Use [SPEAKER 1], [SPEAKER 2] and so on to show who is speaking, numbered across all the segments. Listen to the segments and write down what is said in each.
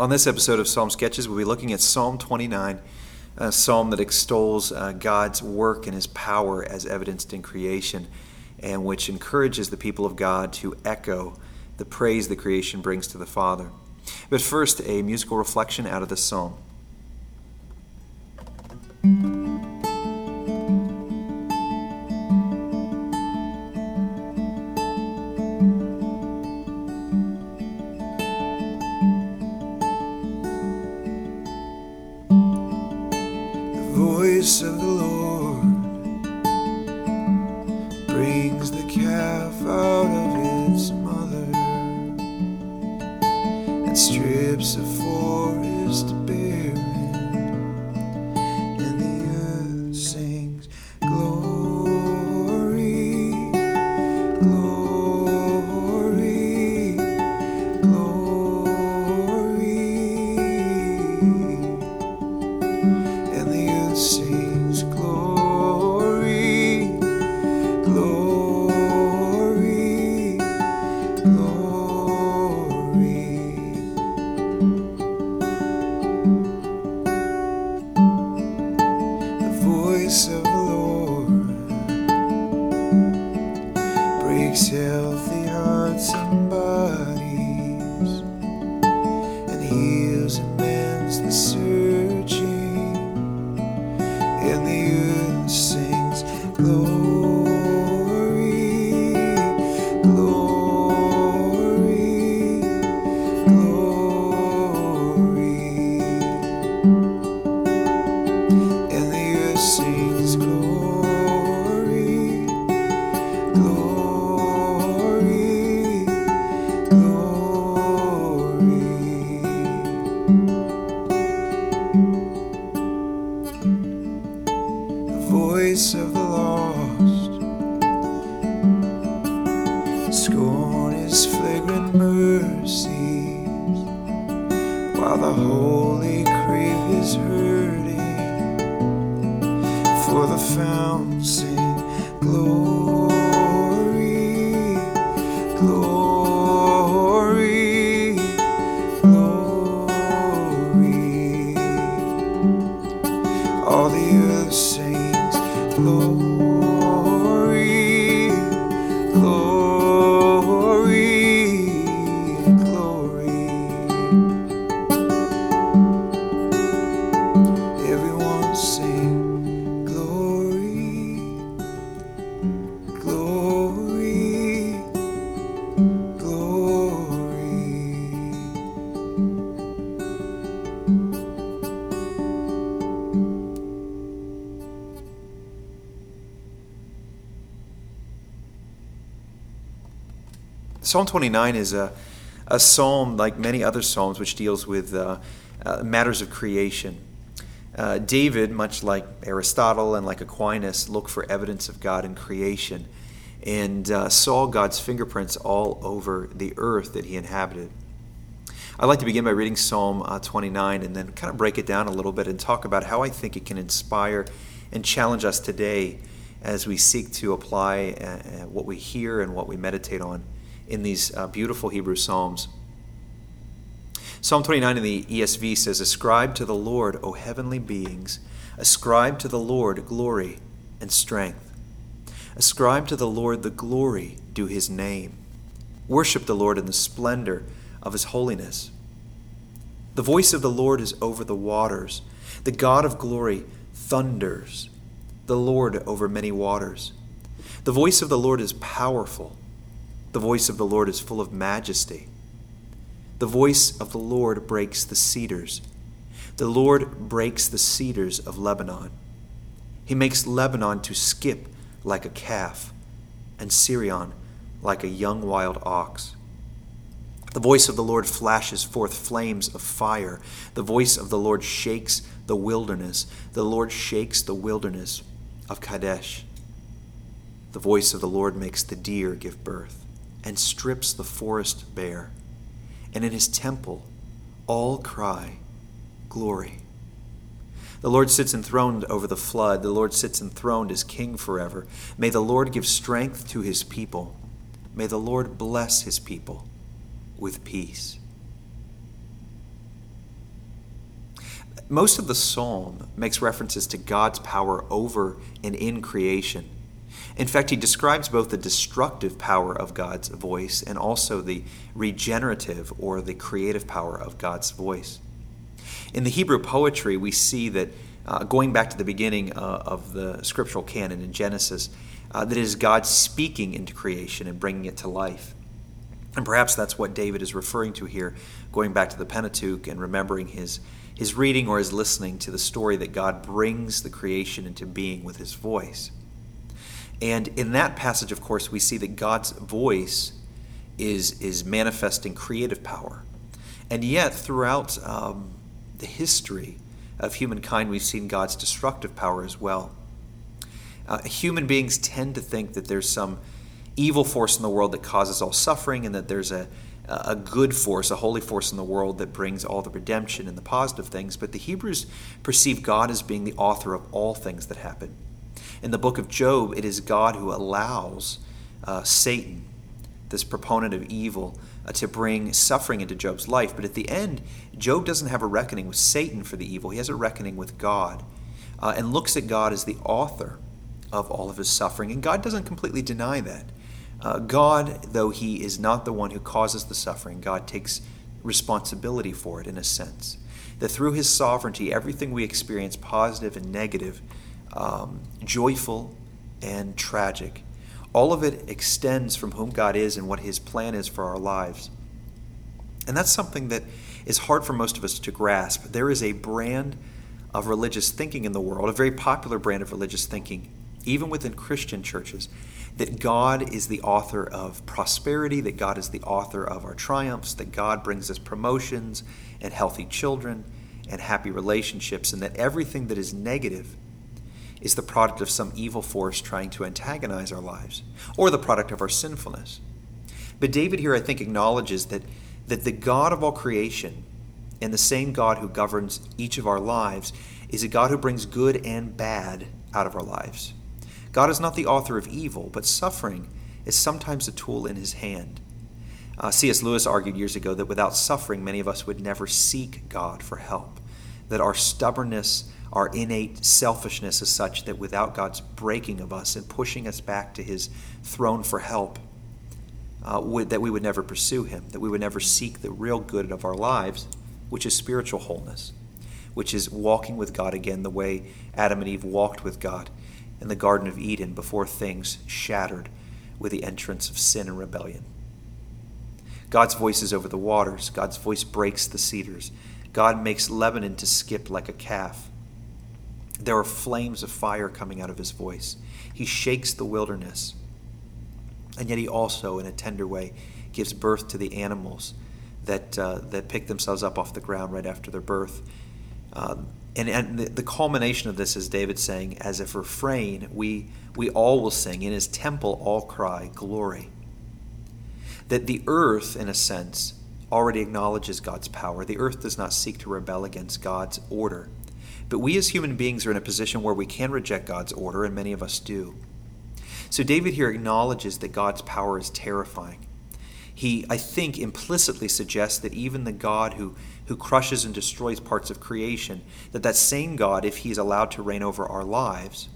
[SPEAKER 1] On this episode of Psalm Sketches, we'll be looking at Psalm 29, a psalm that extols uh, God's work and his power as evidenced in creation, and which encourages the people of God to echo the praise the creation brings to the Father. But first, a musical reflection out of the psalm.
[SPEAKER 2] The earth sings. Glory,
[SPEAKER 1] Psalm 29 is a, a psalm like many other psalms which deals with uh, uh, matters of creation. Uh, David, much like Aristotle and like Aquinas, looked for evidence of God in creation and uh, saw God's fingerprints all over the earth that he inhabited. I'd like to begin by reading Psalm uh, 29 and then kind of break it down a little bit and talk about how I think it can inspire and challenge us today as we seek to apply uh, what we hear and what we meditate on in these uh, beautiful Hebrew Psalms. Psalm 29 in the ESV says, Ascribe to the Lord, O heavenly beings, ascribe to the Lord glory and strength. Ascribe to the Lord the glory due his name. Worship the Lord in the splendor of his holiness. The voice of the Lord is over the waters. The God of glory thunders. The Lord over many waters. The voice of the Lord is powerful. The voice of the Lord is full of majesty. The voice of the Lord breaks the cedars. The Lord breaks the cedars of Lebanon. He makes Lebanon to skip like a calf, and Sirion like a young wild ox. The voice of the Lord flashes forth flames of fire. The voice of the Lord shakes the wilderness. The Lord shakes the wilderness of Kadesh. The voice of the Lord makes the deer give birth and strips the forest bare. And in his temple all cry, Glory. The Lord sits enthroned over the flood. The Lord sits enthroned as king forever. May the Lord give strength to his people. May the Lord bless his people with peace. Most of the psalm makes references to God's power over and in creation. In fact, he describes both the destructive power of God's voice and also the regenerative or the creative power of God's voice. In the Hebrew poetry, we see that uh, going back to the beginning uh, of the scriptural canon in Genesis, uh, that it is God speaking into creation and bringing it to life. And perhaps that's what David is referring to here, going back to the Pentateuch and remembering his, his reading or his listening to the story that God brings the creation into being with his voice. And in that passage, of course, we see that God's voice is, is manifesting creative power. And yet, throughout um, the history of humankind, we've seen God's destructive power as well. Uh, human beings tend to think that there's some evil force in the world that causes all suffering and that there's a, a good force, a holy force in the world that brings all the redemption and the positive things. But the Hebrews perceive God as being the author of all things that happen. In the book of Job, it is God who allows uh, Satan, this proponent of evil, uh, to bring suffering into Job's life. But at the end, Job doesn't have a reckoning with Satan for the evil, he has a reckoning with God uh, and looks at God as the author of all of his suffering. And God doesn't completely deny that. Uh, God, though he is not the one who causes the suffering, God takes responsibility for it in a sense. That through his sovereignty, everything we experience, positive and negative, um, joyful and tragic, all of it extends from whom God is and what his plan is for our lives. And that's something that is hard for most of us to grasp. There is a brand of religious thinking in the world, a very popular brand of religious thinking, even within Christian churches, that God is the author of prosperity, that God is the author of our triumphs, that God brings us promotions and healthy children and happy relationships, and that everything that is negative is the product of some evil force trying to antagonize our lives, or the product of our sinfulness. But David here, I think, acknowledges that, that the God of all creation and the same God who governs each of our lives is a God who brings good and bad out of our lives. God is not the author of evil, but suffering is sometimes a tool in his hand. Uh, C.S. Lewis argued years ago that without suffering, many of us would never seek God for help, that our stubbornness our innate selfishness is such that without God's breaking of us and pushing us back to His throne for help, uh, would, that we would never pursue Him, that we would never seek the real good of our lives, which is spiritual wholeness, which is walking with God again the way Adam and Eve walked with God in the Garden of Eden before things shattered with the entrance of sin and rebellion. God's voice is over the waters. God's voice breaks the cedars. God makes Lebanon to skip like a calf. There are flames of fire coming out of his voice. He shakes the wilderness. And yet he also, in a tender way, gives birth to the animals that, uh, that pick themselves up off the ground right after their birth. Um, and, and the, the, culmination of this is David saying, as if refrain, we, we all will sing. In his temple, all cry, Glory. That the earth, in a sense, already acknowledges God's power. The earth does not seek to rebel against God's order. But we as human beings are in a position where we can reject God's order, and many of us do. So David here acknowledges that God's power is terrifying. He, I think, implicitly suggests that even the God who, who crushes and destroys parts of creation, that that same God, if he's allowed to reign over our lives,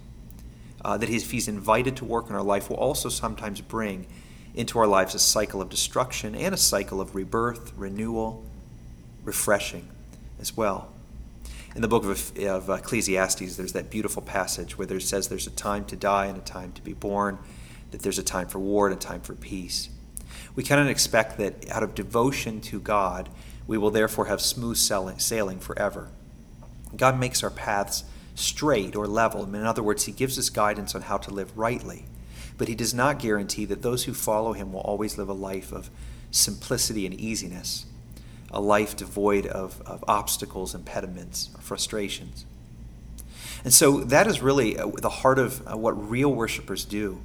[SPEAKER 1] uh, that if he's invited to work in our life, will also sometimes bring into our lives a cycle of destruction and a cycle of rebirth, renewal, refreshing as well. In the book of, of Ecclesiastes, there's that beautiful passage where there says there's a time to die and a time to be born, that there's a time for war and a time for peace. We cannot expect that out of devotion to God, we will therefore have smooth sailing forever. God makes our paths straight or level. In other words, He gives us guidance on how to live rightly. But He does not guarantee that those who follow Him will always live a life of simplicity and easiness a life devoid of, of obstacles, impediments, or frustrations. And so that is really uh, the heart of uh, what real worshipers do.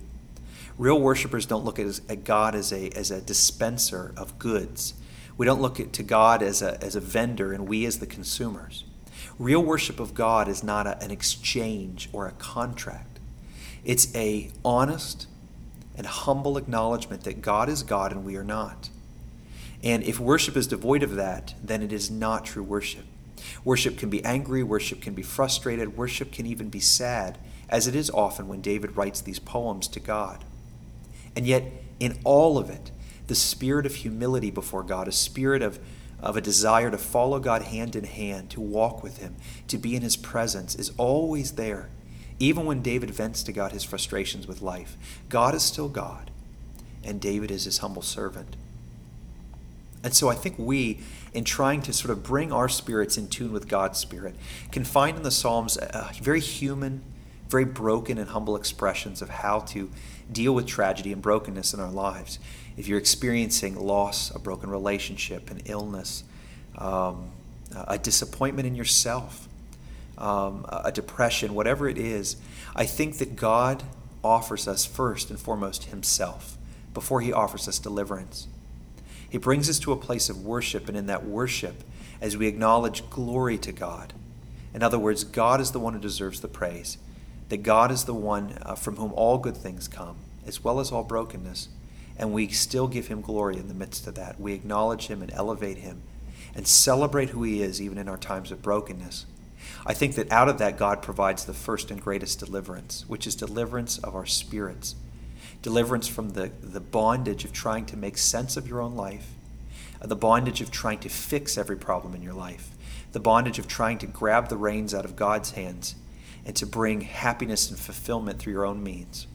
[SPEAKER 1] Real worshipers don't look at, God as a, as a dispenser of goods. We don't look to God as a, as a vendor and we as the consumers. Real worship of God is not a, an exchange or a contract. It's a honest and humble acknowledgement that God is God and we are not. And if worship is devoid of that, then it is not true worship. Worship can be angry, worship can be frustrated, worship can even be sad, as it is often when David writes these poems to God. And yet, in all of it, the spirit of humility before God, a spirit of, of a desire to follow God hand in hand, to walk with Him, to be in His presence, is always there. Even when David vents to God his frustrations with life, God is still God, and David is his humble servant. And so I think we, in trying to sort of bring our spirits in tune with God's spirit, can find in the Psalms very human, very broken and humble expressions of how to deal with tragedy and brokenness in our lives. If you're experiencing loss, a broken relationship, an illness, um, a disappointment in yourself, um, a depression, whatever it is, I think that God offers us first and foremost Himself before He offers us deliverance. He brings us to a place of worship, and in that worship, as we acknowledge glory to God, in other words, God is the one who deserves the praise, that God is the one uh, from whom all good things come, as well as all brokenness, and we still give Him glory in the midst of that. We acknowledge Him and elevate Him and celebrate who He is even in our times of brokenness. I think that out of that, God provides the first and greatest deliverance, which is deliverance of our spirits, deliverance from the, the bondage of trying to make sense of your own life, uh, the bondage of trying to fix every problem in your life, the bondage of trying to grab the reins out of God's hands and to bring happiness and fulfillment through your own means.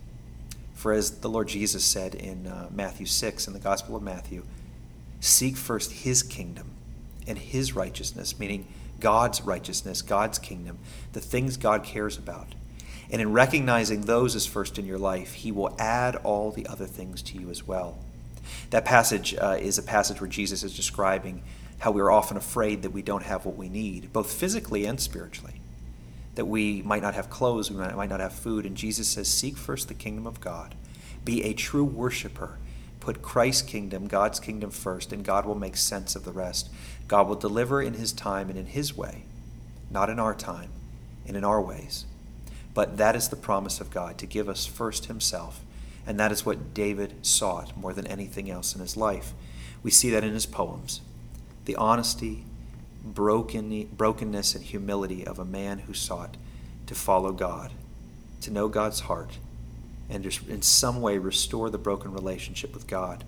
[SPEAKER 1] For as the Lord Jesus said in uh, Matthew 6, in the Gospel of Matthew, seek first his kingdom and his righteousness, meaning God's righteousness, God's kingdom, the things God cares about. And in recognizing those as first in your life, He will add all the other things to you as well. That passage uh, is a passage where Jesus is describing how we are often afraid that we don't have what we need, both physically and spiritually. That we might not have clothes, we might, might not have food. And Jesus says, Seek first the kingdom of God. Be a true worshiper. Put Christ's kingdom, God's kingdom first, and God will make sense of the rest. God will deliver in His time and in His way, not in our time and in our ways. But that is the promise of God to give us first Himself. And that is what David sought more than anything else in his life. We see that in his poems. The honesty, broken, brokenness, and humility of a man who sought to follow God, to know God's heart, and in some way restore the broken relationship with God.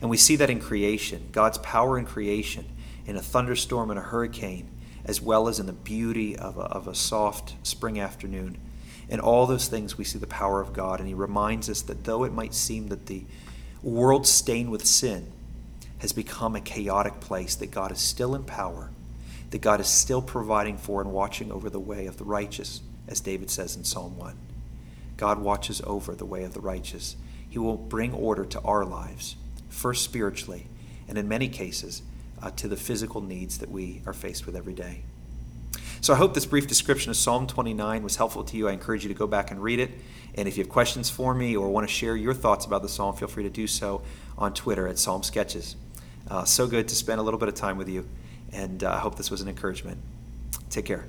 [SPEAKER 1] And we see that in creation, God's power in creation in a thunderstorm and a hurricane, as well as in the beauty of a, of a soft spring afternoon. In all those things, we see the power of God. And He reminds us that though it might seem that the world stained with sin has become a chaotic place, that God is still in power, that God is still providing for and watching over the way of the righteous, as David says in Psalm 1. God watches over the way of the righteous. He will bring order to our lives, first spiritually, and in many cases, uh, to the physical needs that we are faced with every day. So I hope this brief description of Psalm 29 was helpful to you. I encourage you to go back and read it. And if you have questions for me or want to share your thoughts about the psalm, feel free to do so on Twitter at Psalm Sketches. Uh, so good to spend a little bit of time with you, and uh, I hope this was an encouragement. Take care.